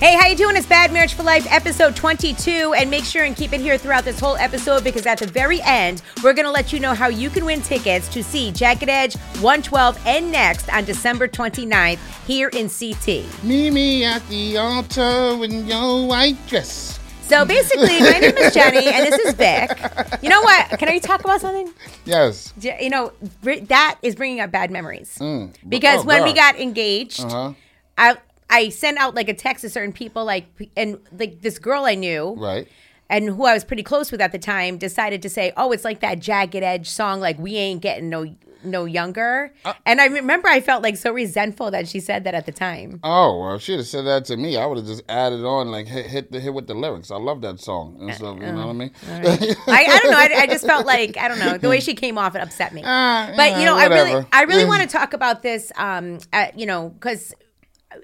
Hey, how you doing? It's Bad Marriage for Life, episode 22, and make sure and keep it here throughout this whole episode because at the very end, we're gonna let you know how you can win tickets to see Jagged Edge 112 and next on December 29th here in CT. Meet me at the altar in your white dress. So basically, my name is Jenny, and this is Vic. You know what? Can I talk about something? Yes. You know that is bringing up bad memories Mm. because Oh, when we got engaged, Uh-huh. I I sent out like a text to certain people, like and like this girl I knew, Right. and who I was pretty close with at the time decided to say, "Oh, it's like that Jagged Edge song, like we ain't getting no no younger." Uh. and I remember I felt like so resentful that she said that at the time. Oh, well, if she'd have said that to me, I would have just added on, like, hit, hit the hit with the lyrics. I love that song. And so, you know what I mean? I, I don't know. I, I just felt like I don't know the way she came off. It upset me. Ah, but you know, I really. I really want to talk about this. Um, at, you know, because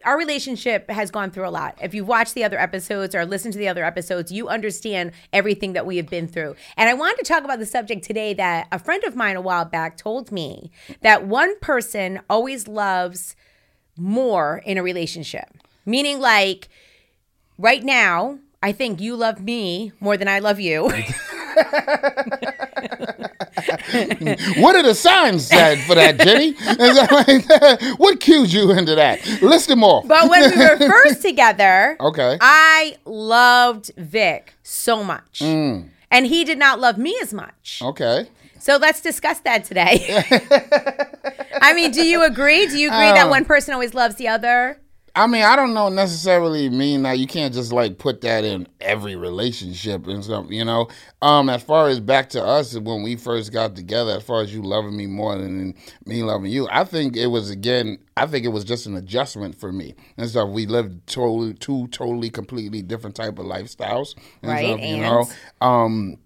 our relationship has gone through a lot. If you've watched the other episodes or listened to the other episodes, you understand everything that we have been through. And I wanted to talk about the subject today that a friend of mine a while back told me that one person always loves more in a relationship. Meaning, like, right now, I think you love me more than I love you. What are the signs that, for that, Jenny? Is that like that? What cues you into that? List them off. But when we were first together, Okay. I loved Vic so much. Mm. And he did not love me as much. Okay. So let's discuss that today. I mean, do you agree? Do you agree that Oh. one person always loves the other? I mean, I don't know necessarily mean that you can't just like put that in every relationship and stuff, you know. Um, as far as back to us when we first got together, as far as you loving me more than me loving you, I think it was again, I think it was just an adjustment for me and stuff. We lived totally two totally completely different type of lifestyles, and Right, Stuff, you know. Um,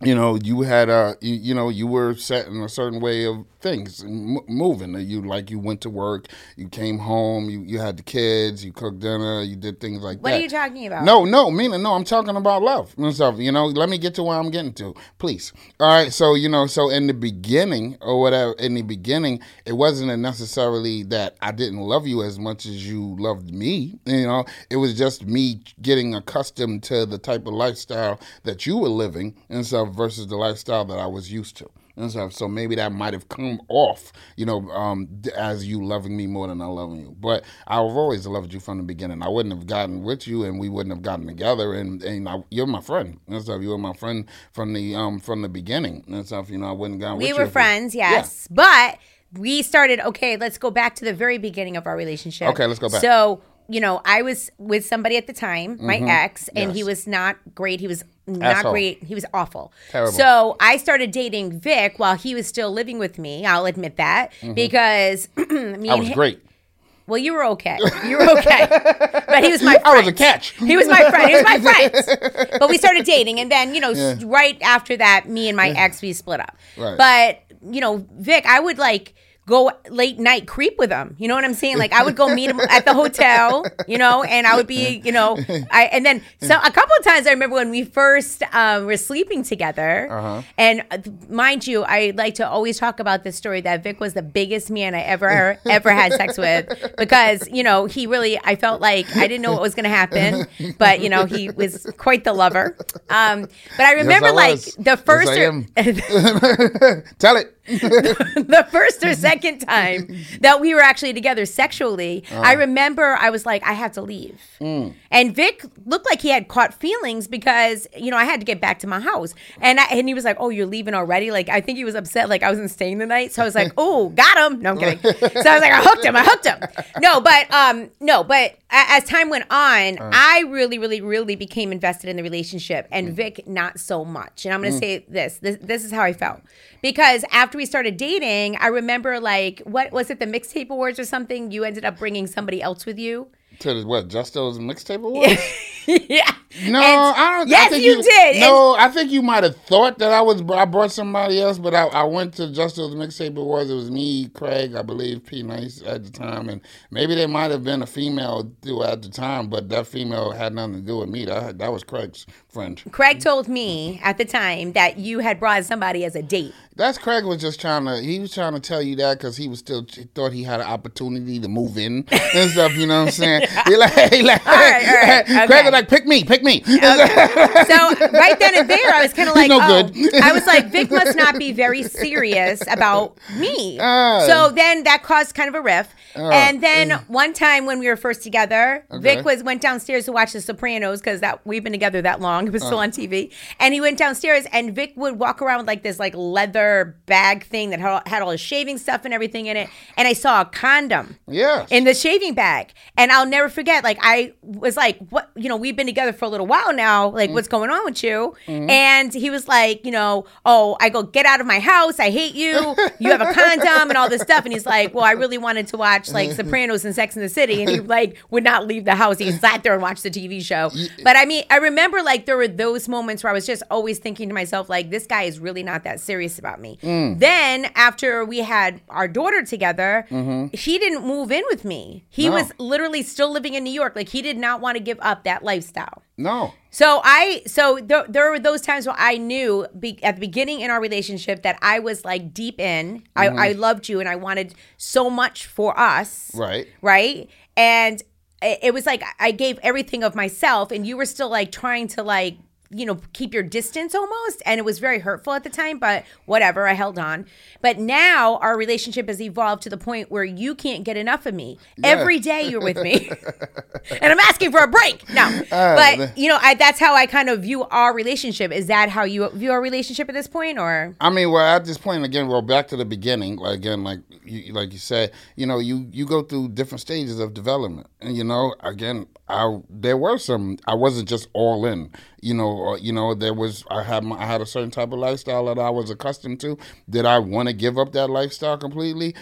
you know, you had a, you, you know, you were set in a certain way of things, m- moving. You like you went to work, you came home, you you had the kids, you cooked dinner, you did things like What that. are you talking about? No, no, meaning no. I'm talking about love and stuff. You know, let me get to where I'm getting to, please. All right. So you know, so in the beginning or whatever, in the beginning, it wasn't necessarily that I didn't love you as much as you loved me. You know, it was just me getting accustomed to the type of lifestyle that you were living and stuff versus the lifestyle that I was used to. And stuff. So maybe that might have come off, you know, um, as you loving me more than I loving you. But I've always loved you from the beginning. I wouldn't have gotten with you, and we wouldn't have gotten together. And and I, you're my friend and stuff. You were my friend from the um from the beginning and stuff. You know, I wouldn't have gotten we with you. were if friends, yes. But we started, okay, let's go back to the very beginning of our relationship. Okay, let's go back. So, you know, I was with somebody at the time, my ex, and he Mm-hmm. Was not great. He was not Asshole. great. He was awful. Terrible. So I started dating Vic while he was still living with me. I'll admit that because Mm-hmm. I and was him- great. Well, you were okay. You were okay, but he was my. Friend. I was a catch. He was my friend. He was my friend. But we started dating, and then you know, s right after that, me and my ex we split up. Right. But you know, Vic, I would like go late night creep with him. You know what I'm saying? Like I would go meet him at the hotel, you know, and I would be, you know, I and then so a couple of times I remember when we first um, were sleeping together, Uh-huh. and uh, mind you, I like to always talk about this story that Vic was the biggest man I ever ever had sex with because you know he really I felt like I didn't know what was going to happen, but you know he was quite the lover. Um, but I remember I like the Yes, first I am. Tell it. the first or second time that we were actually together sexually, I uh-huh. remember I was like, I have to leave. Mm. And Vic looked like he had caught feelings because, you know, I had to get back to my house. And I, and he was like, Oh, you're leaving already? Like, I think he was upset. Like, I wasn't staying the night. So I was like, Oh, got him. No, I'm kidding. So I was like, I hooked him. I hooked him. No, but, um, no, but as time went on, uh. I really, really, really became invested in the relationship and mm. Vic not so much. And I'm going to mm. say this, this, this is how I felt. Because after we started dating, I remember like, what was it, the mixtape awards or something? You ended up bringing somebody else with you. To the what? Just those mixtape awards? yeah. No, And- I don't. I Yes, think you did. And- No, I think you might have thought that I was. I brought somebody else, but I, I went to Justo mixtape. awards. it was me, Craig, I believe, P Nice at the time, and maybe there might have been a female too at the time, but that female had nothing to do with me. That that was Craig's friend. Craig told me at the time that you had brought somebody as a date. That's Craig was just trying to. He was trying to tell you that because he was still he thought he had an opportunity to move in and stuff. You know what I'm saying? He like, he like All right, all right, Craig was like, pick me, pick me. So right then and there, I was kind of like, no oh, good. I was like, Vic must not be very serious about me. Ah. so then that caused kind of a riff. and then one time when we were first together, Okay. Vic was went downstairs to watch The Sopranos because that we've been together that long. It was Uh. still on TV, and he went downstairs, and Vic would walk around with like this like leather bag thing that had had all his shaving stuff and everything in it, and I saw a condom yeah. in the shaving bag. And I'll never forget, like, I was like, what, you know, we've been together for a little while now. Like, what's going on with you? And he was like, you know, oh, I go, get out of my house. I hate you. You have a condom and all this stuff. And he's like, well, I really wanted to watch like Sopranos and Sex in the City. And he like would not leave the house. He sat there and watched the TV show. But I mean, I remember like there were those moments where I was just always thinking to myself, like, this guy is really not that serious about me. Mm. Then after we had our daughter together, mm-hmm. he didn't move in with me. He No. was literally still living in New York. Like he did not want to give up that lifestyle. no. So I, so there, there were those times where I knew be, at the beginning in our relationship that I was like deep in. I, mm-hmm. I loved you and I wanted so much for us. Right. Right. And it was like I gave everything of myself, and you were still like trying to like you know keep your distance almost and it was very hurtful at the time but whatever i held on. But now our relationship has evolved to the point where you can't get enough of me. Every day you're with me. And i'm asking for a break. Now ah, but you know I, that's how i kind of view our relationship. Is that how you view our relationship at this point or? I mean, well, at this point, again, well, back to the beginning. Like again, like you, like you said, you know, you you go through different stages of development, and you know, again, I there were some. I wasn't just all in. You know, or, you know, there was. I had my, I had a certain type of lifestyle that I was accustomed to. Did I want to give up that lifestyle completely?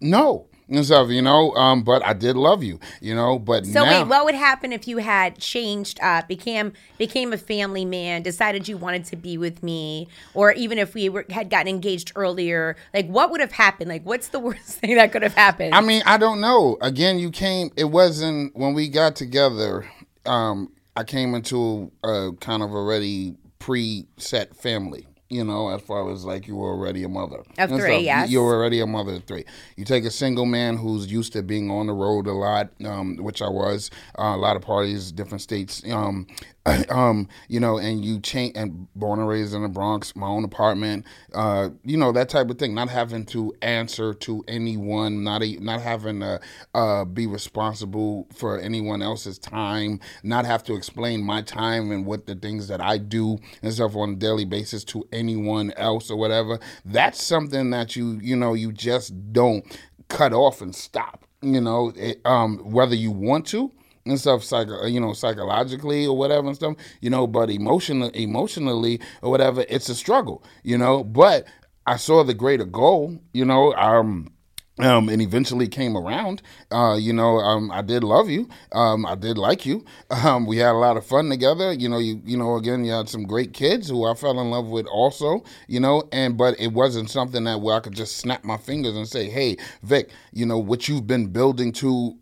No. And stuff, you know, um, but I did love you, you know. But So now, wait, what would happen if you had changed up, became became a family man, decided you wanted to be with me, or even if we were, had gotten engaged earlier? Like, what would have happened? Like, what's the worst thing that could have happened? I mean, I don't know. Again, you came. It wasn't when we got together. Um, I came into a kind of already pre-set family. You know, as far as like you were already a mother Of and three, stuff. You- yes. You're already a mother of three. You take a single man who's used to being on the road a lot, um, which I was, uh, a lot of parties, different states. Um, um, you know, and you change and born and raised in the Bronx, my own apartment, uh, you know, that type of thing. Not having to answer to anyone, not a, not having to uh, be responsible for anyone else's time, not have to explain my time and what the things that I do and stuff on a daily basis to anyone else or whatever. That's something that you, you know, you just don't cut off and stop. You know, it, um, whether you want to and stuff, psycho, you know, psychologically or whatever and stuff, you know, but emotional, emotionally or whatever, it's a struggle, you know. But I saw the greater goal, you know. Um, um, and eventually came around. Uh, you know, um, I did love you. Um, I did like you. Um, we had a lot of fun together. You know, you you know, again, you had some great kids who I fell in love with also. You know, and but it wasn't something that where I could just snap my fingers and say, "Hey, Vic, you know what you've been building to."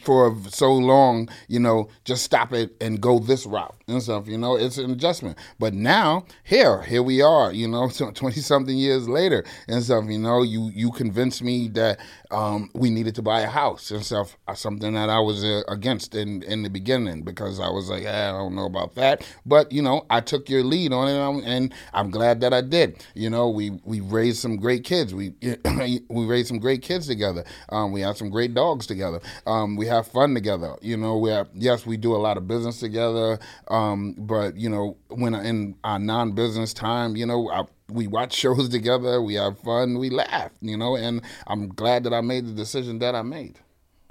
For so long, you know, just stop it and go this route and stuff. You know, it's an adjustment. But now, here, here we are. You know, twenty something years later and stuff. You know, you you convinced me that um, we needed to buy a house and stuff. uh, Something that I was uh, against in in the beginning because I was like, eh, I don't know about that. But you know, I took your lead on it, and I'm, and I'm glad that I did. You know, we we raised some great kids. We we raised some great kids together. Um, we had some great dogs together. Um, we have fun together. You know, we have yes, we do a lot of business together. Um, Um, but you know, when in our non-business time, you know, I, we watch shows together. We have fun. We laugh. You know, and I'm glad that I made the decision that I made.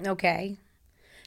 Okay.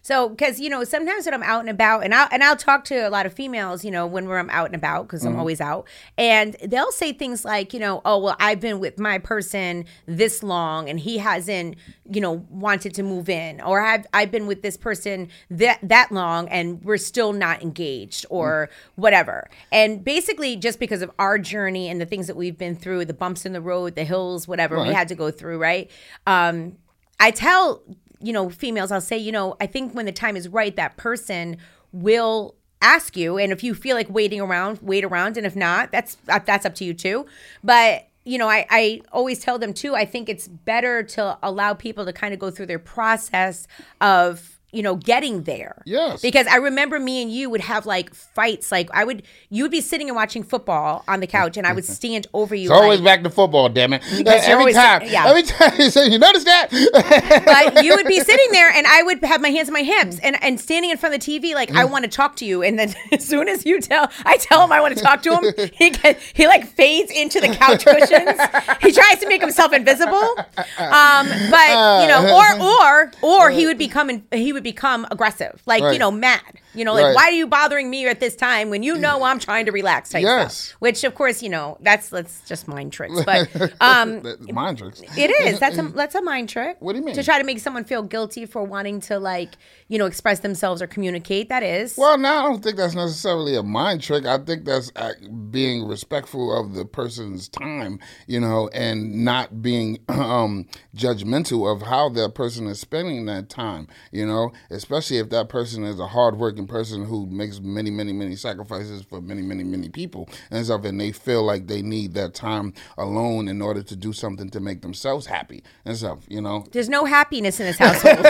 So, because you know, sometimes when I'm out and about, and I'll and I'll talk to a lot of females, you know, when we're I'm out and about because Mm-hmm. I'm always out, and they'll say things like, you know, oh well, I've been with my person this long, and he hasn't, you know, wanted to move in, or I've I've been with this person that that long, and we're still not engaged, or whatever. And basically, just because of our journey and the things that we've been through, the bumps in the road, the hills, whatever we had to go through, right? Um, I tell you know females, I'll say, you know, I think when the time is right, that person will ask you, and if you feel like waiting around, wait around, and if not, that's uh, that's up to you too. But you know, I, I always tell them too. I think it's better to allow people to kind of go through their process of you know getting there. Yes. Because I remember me and you would have like fights. Like I would, you would be sitting and watching football on the couch, and I would stand over you. It's always back to football, damn it. you're every always- time. yeah. Every time you say, you notice that? but you would be sitting there and I would have my hands on my hips and, and standing in front of the TV like I want to talk to you and then as soon as you tell I tell him I want to talk to him he get, he like fades into the couch cushions he tries to make himself invisible um but you know or or or he would become in- he would become aggressive like you know mad you know like Right. why are you bothering me at this time when you know I'm trying to relax type Yes. stuff which of course you know that's that's just mind tricks but um Mind tricks. it is. That's a that's a mind trick. What do you mean? To try to make someone feel guilty for wanting to like, you know, express themselves or communicate. That is. Well, no, I don't think that's necessarily a mind trick. I think that's uh, being respectful of the person's time, you know, and not being um, judgmental of how that person is spending that time, you know, especially if that person is a hardworking person who makes many, many, many sacrifices for many, many, many people and stuff, and they feel like they need that time alone in order to do something to make themselves happy and stuff, you know. There's no happiness in this household.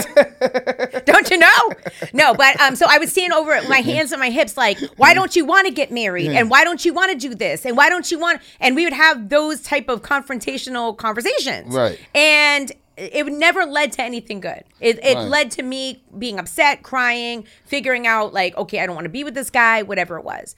don't you know? No, but um, so I would stand over my hands on my hips, like, why don't you want to get married? And why don't you want to do this? And why don't you want? And we would have those type of confrontational conversations, Right. And it never led to anything good. It, it Right. led to me being upset, crying, figuring out like, okay, I don't want to be with this guy, whatever it was.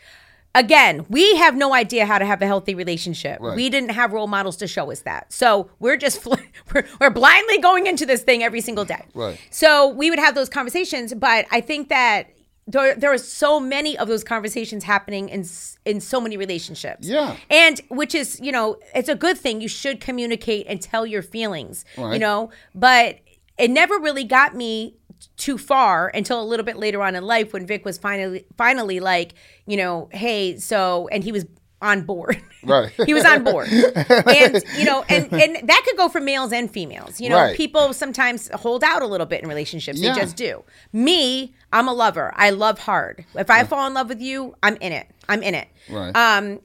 Again, we have no idea how to have a healthy relationship. Right. We didn't have role models to show us that. So we're just fl- we're, we're blindly going into this thing every single day. Right. So we would have those conversations, but I think that there, there are so many of those conversations happening in in so many relationships. Yeah. And which is, you know, it's a good thing. You should communicate and tell your feelings. You know, but it never really got me too far until a little bit later on in life when Vic was finally finally like, you know, hey, so and he was on board. Right. he was on board. And you know, and and that could go for males and females. You know, Right. people sometimes hold out a little bit in relationships. Yeah. They just do. Me, I'm a lover. I love hard. If I fall in love with you, I'm in it. I'm in it. Right. Um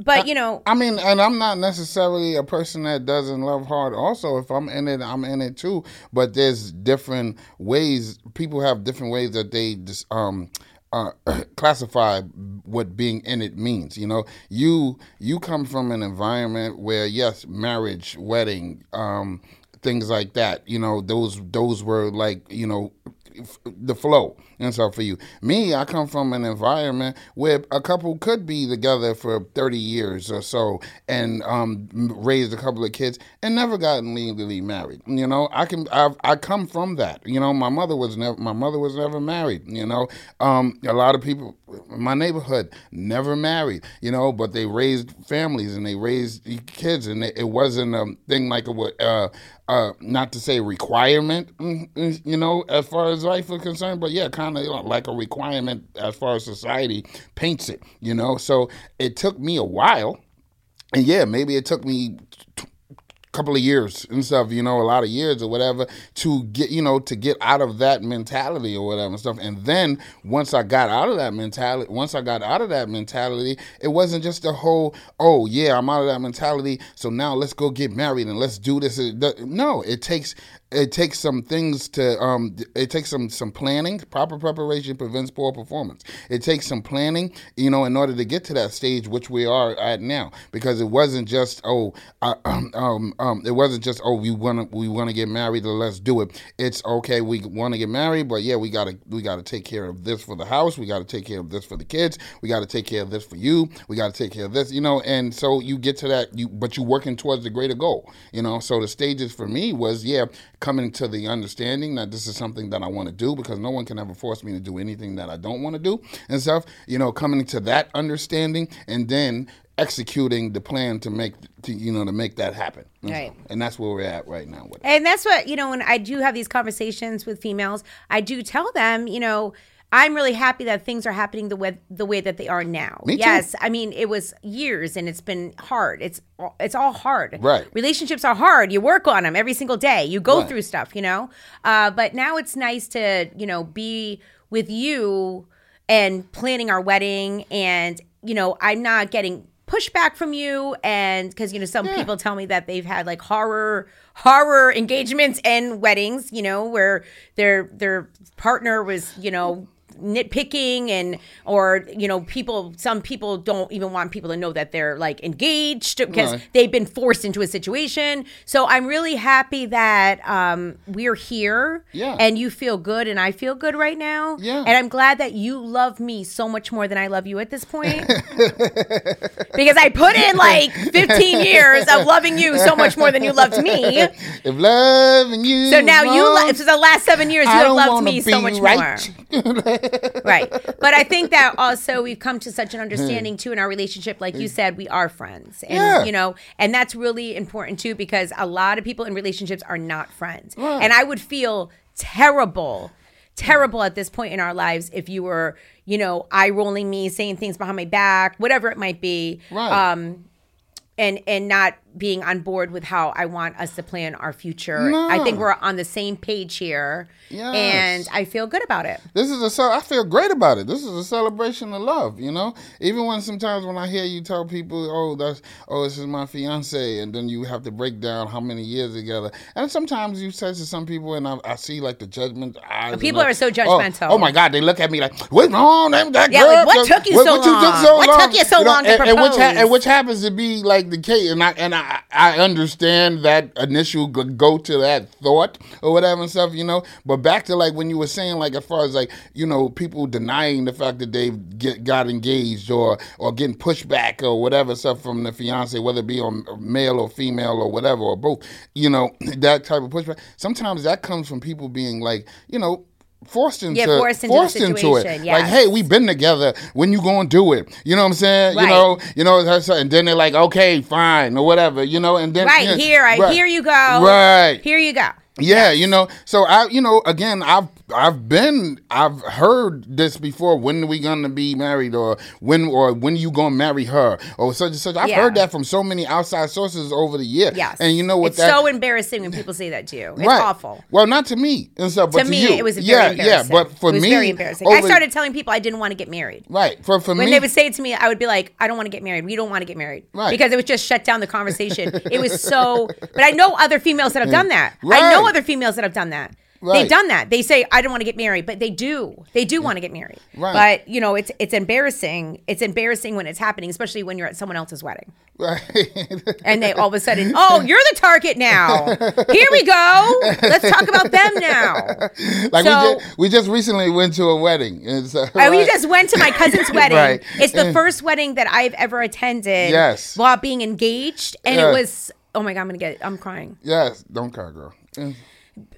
but you know, I mean, and I'm not necessarily a person that doesn't love hard. Also, if I'm in it, I'm in it too. But there's different ways. People have different ways that they just um uh, classify what being in it means. You know, you you come from an environment where yes, marriage, wedding, um, things like that. You know, those those were like you know the flow and stuff for you. Me, I come from an environment where a couple could be together for 30 years or so and um, raised a couple of kids and never gotten legally married. You know, I can I've, I come from that. You know, my mother was never my mother was never married. You know, um, a lot of people in my neighborhood never married. You know, but they raised families and they raised kids and it, it wasn't a thing like a what. Uh, uh, not to say requirement, mm, mm, you know, as far as life is concerned, but yeah, kind of like a requirement as far as society paints it, you know. So it took me a while, and yeah, maybe it took me couple of years and stuff, you know, a lot of years or whatever to get, you know, to get out of that mentality or whatever and stuff. And then once I got out of that mentality, once I got out of that mentality, it wasn't just a whole, oh yeah, I'm out of that mentality. So now let's go get married and let's do this. No, it takes it takes some things to um it takes some some planning proper preparation prevents poor performance. It takes some planning you know in order to get to that stage which we are at now. Because it wasn't just oh uh, um, um um it wasn't just oh we want to we want to get married let's do it. It's okay we want to get married but yeah we got to we got to take care of this for the house. We got to take care of this for the kids. We got to take care of this for you. We got to take care of this you know and so you get to that you but you're working towards the greater goal you know. So the stages for me was yeah coming to the understanding that this is something that I want to do because no one can ever force me to do anything that I don't want to do and stuff. You know, coming to that understanding and then executing the plan to make to you know to make that happen. Right. And that's where we're at right now with it. And that's what, you know, when I do have these conversations with females, I do tell them, you know, I'm really happy that things are happening the way the way that they are now. Me too. Yes, I mean it was years and it's been hard. It's all- it's all hard. Right. Relationships are hard. You work on them every single day. You go Right. through stuff, you know. Uh, but now it's nice to you know be with you and planning our wedding, and you know I'm not getting pushback from you and because you know some people tell me that they've had like horror horror engagements and weddings you know where their their partner was you know nitpicking and or you know people some people don't even want people to know that they're like engaged because Right. they've been forced into a situation so i'm really happy that um we're here Yeah. and you feel good and i feel good right now Yeah. and i'm glad that you love me so much more than i love you at this point because i put in like 15 years of loving you so much more than you loved me If loving you so now you lo- for the last seven years you I have loved me so much right. more right. But i think that also we've come to such an understanding too in our relationship. Like you said we are friends. And Yeah. you know and that's really important too because a lot of people in relationships are not friends. And i would feel terrible terrible at this point in our lives if you were you know eye rolling me saying things behind my back whatever it might be. Right. um and and not being on board with how I want us to plan our future. I think we're on the same page here, Yes. and I feel good about it. This is a ce- I feel great about it. This is a celebration of love, you know. Even when sometimes when I hear you tell people, "Oh, that's oh, this is my fiance," and then you have to break down how many years together. And sometimes you say to some people, and I, I see like the judgment eyes. People like, are so "Oh, judgmental. Oh, my God, they look at me like, "What's wrong? That, that Yeah, girl, like, what took you so long? What took you so long to and, and which ha- propose? and which happens to be like the case, and I and I, I understand that initial go to that thought or whatever and stuff, you know. But back to like when you were saying like as far as like you know people denying the fact that they get got engaged or or getting pushback or whatever stuff from the fiance, whether it be on uh, male or female or whatever or both, you know that type of pushback. Sometimes that comes from people being like you know. Forced into, Yeah, forced into the it. situation, Like, hey, we've been together. When you gonna do it? You know what I'm saying? Right. You know, you know, and then they're like, okay, fine, or whatever, you know, and then Right here, I right. here you go. Right. here you go. Yeah, you know. So I, you know, again, I've I've been I've heard this before. When are we gonna be married, or when or when you gonna marry her, or such and such. I've Yeah. heard that from so many outside sources over the year. Yes, and you know what? It's that, so embarrassing when people say that to you. It's right. awful. Well, not to me and stuff, but To to, me, you. it was very yeah, embarrassing. yeah. But for it was me, very embarrassing. I started telling people I didn't want to get married. right for for When me. they would say it to me, I would be like, I don't want to get married. We don't want to get married. Right. Because it would just shut down the conversation. it was so, but I know other females that have done that. I know other females that have done that. Right. They've done that. They say, I don't want to get married, but they do. They do want to get married. Right. But, you know, it's it's embarrassing. It's embarrassing when it's happening, especially when you're at someone else's wedding. right. And they all of a sudden, oh, you're the target now. Here we go. Let's talk about them now. like So- we just we just recently went to a wedding. And so, Oh, we just went to my cousin's wedding. Right. It's the first wedding that I've ever attended. Yes. While being engaged, and Yes. it was. Oh my god, I'm gonna get. it. I'm crying. yes, don't cry, girl.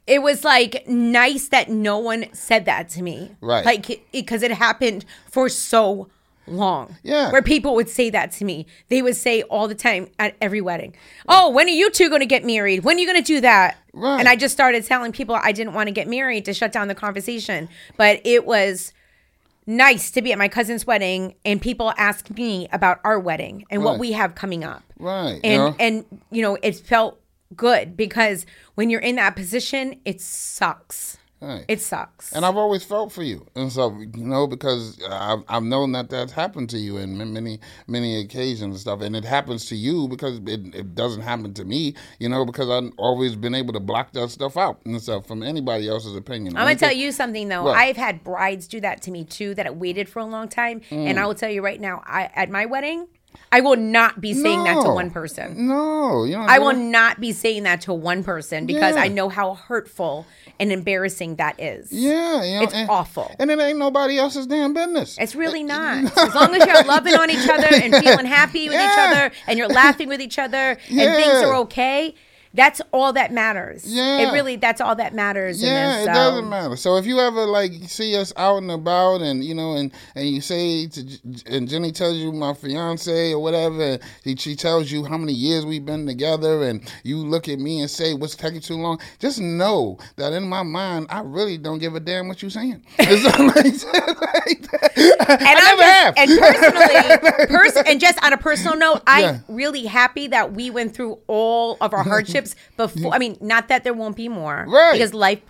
It was like nice that no one said that to me. Right. Like because it, happened for so long. Yeah. Where people would say that to me. They would say all the time at every wedding. Oh, when are you two going to get married? When are you going to do that? Right. And I just started telling people I didn't want to get married to shut down the conversation. But it was nice to be at my cousin's wedding and people ask me about our wedding and what we have coming up. Right, you And know? and you know, it felt good because when you're in that position, it sucks. Right. It sucks. And I've always felt for you, and so you know because I've, I've known that that's happened to you in many many occasions and stuff, and it happens to you because it, it doesn't happen to me, you know, because I've always been able to block that stuff out and stuff from anybody else's opinion. I'm gonna tell you something though. What? I've had brides do that to me too that I waited for a long time, and Mm. I will tell you right now, I at my wedding, I will not be saying that to one person. No, you know. I will not be saying that to one person because Yeah. I know how hurtful and embarrassing that is. Yeah, you know, It's and, awful. and it ain't nobody else's damn business. It's really eh, not. As long as you're loving on each other and feeling happy with each other and you're laughing with each other and things are okay, that's all that matters. Yeah. It really that's all that matters. Yeah, in it doesn't so. matter. So if you ever like see us out and about, and you know, and and you say to, and Jenny tells you my fiance or whatever, and he, she tells you how many years we've been together, and you look at me and say what's taking too long, just know that in my mind, I really don't give a damn what you're saying. It's like, like that. And I I'm never just, have. And personally, pers- and just on a personal note, I'm really happy that we went through all of our hardships before. I mean, not that there won't be more, Right. Because life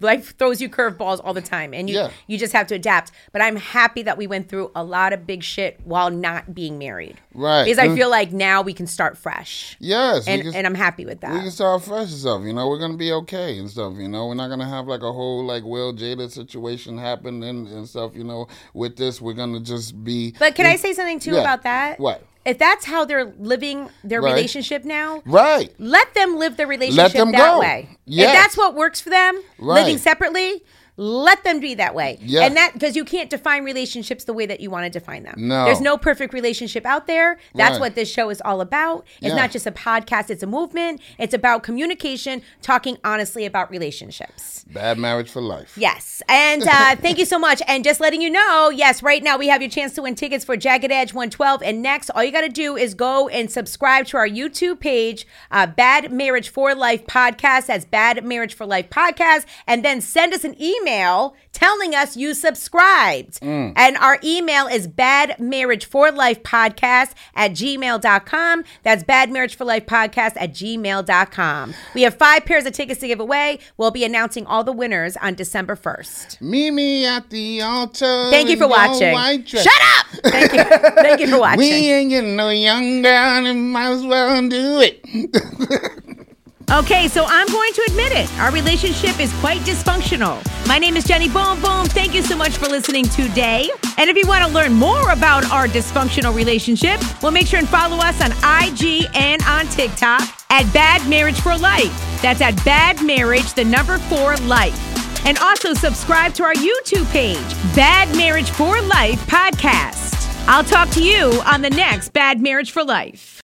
life throws you curveballs all the time, and you Yeah. you just have to adapt. But I'm happy that we went through a lot of big shit while not being married, Right. Because I feel like now we can start fresh, yes, and can- and I'm happy with that. we can start fresh and stuff. You know, we're gonna be okay and stuff. You know, we're not gonna have like a whole like Will Jada situation happen and, and stuff. You know, with this, we're gonna just be. But can I say something too Yeah. about that? What? If that's how they're living their Right. relationship now, Right. let them live their relationship that go. way. Yes. If that's what works for them, Right. living separately, let them be that way. Yeah. And that because you can't define relationships the way that you want to define them. No. There's no perfect relationship out there. That's Right. what this show is all about. It's Yeah. not just a podcast, it's a movement. It's about communication, talking honestly about relationships. Bad marriage for life. Yes. And uh, thank you so much. And just letting you know, yes, right now we have your chance to win tickets for Jagged Edge 112. And next, all you got to do is go and subscribe to our YouTube page, uh, Bad Marriage for Life Podcast. That's Bad Marriage for Life Podcast. And then send us an email telling us you subscribed. Mm. And our email is Bad Marriage for Life Podcast at gmail.com. That's Bad Marriage for Life Podcast at gmail.com. We have five pairs of tickets to give away. We'll be announcing all the winners on December 1st. Meet me at the altar. Thank you for watching. Shut up! Thank you. Thank you for watching. We ain't getting no young younger, and might as well do it. Okay, so I'm going to admit it. Our relationship is quite dysfunctional. My name is Jenny Boom Boom. Thank you so much for listening today. And if you want to learn more about our dysfunctional relationship, well, make sure and follow us on IG and on TikTok at Bad Marriage for Life. That's at Bad Marriage, the number four life. And also subscribe to our YouTube page, Bad Marriage for Life Podcast. I'll talk to you on the next Bad Marriage for Life.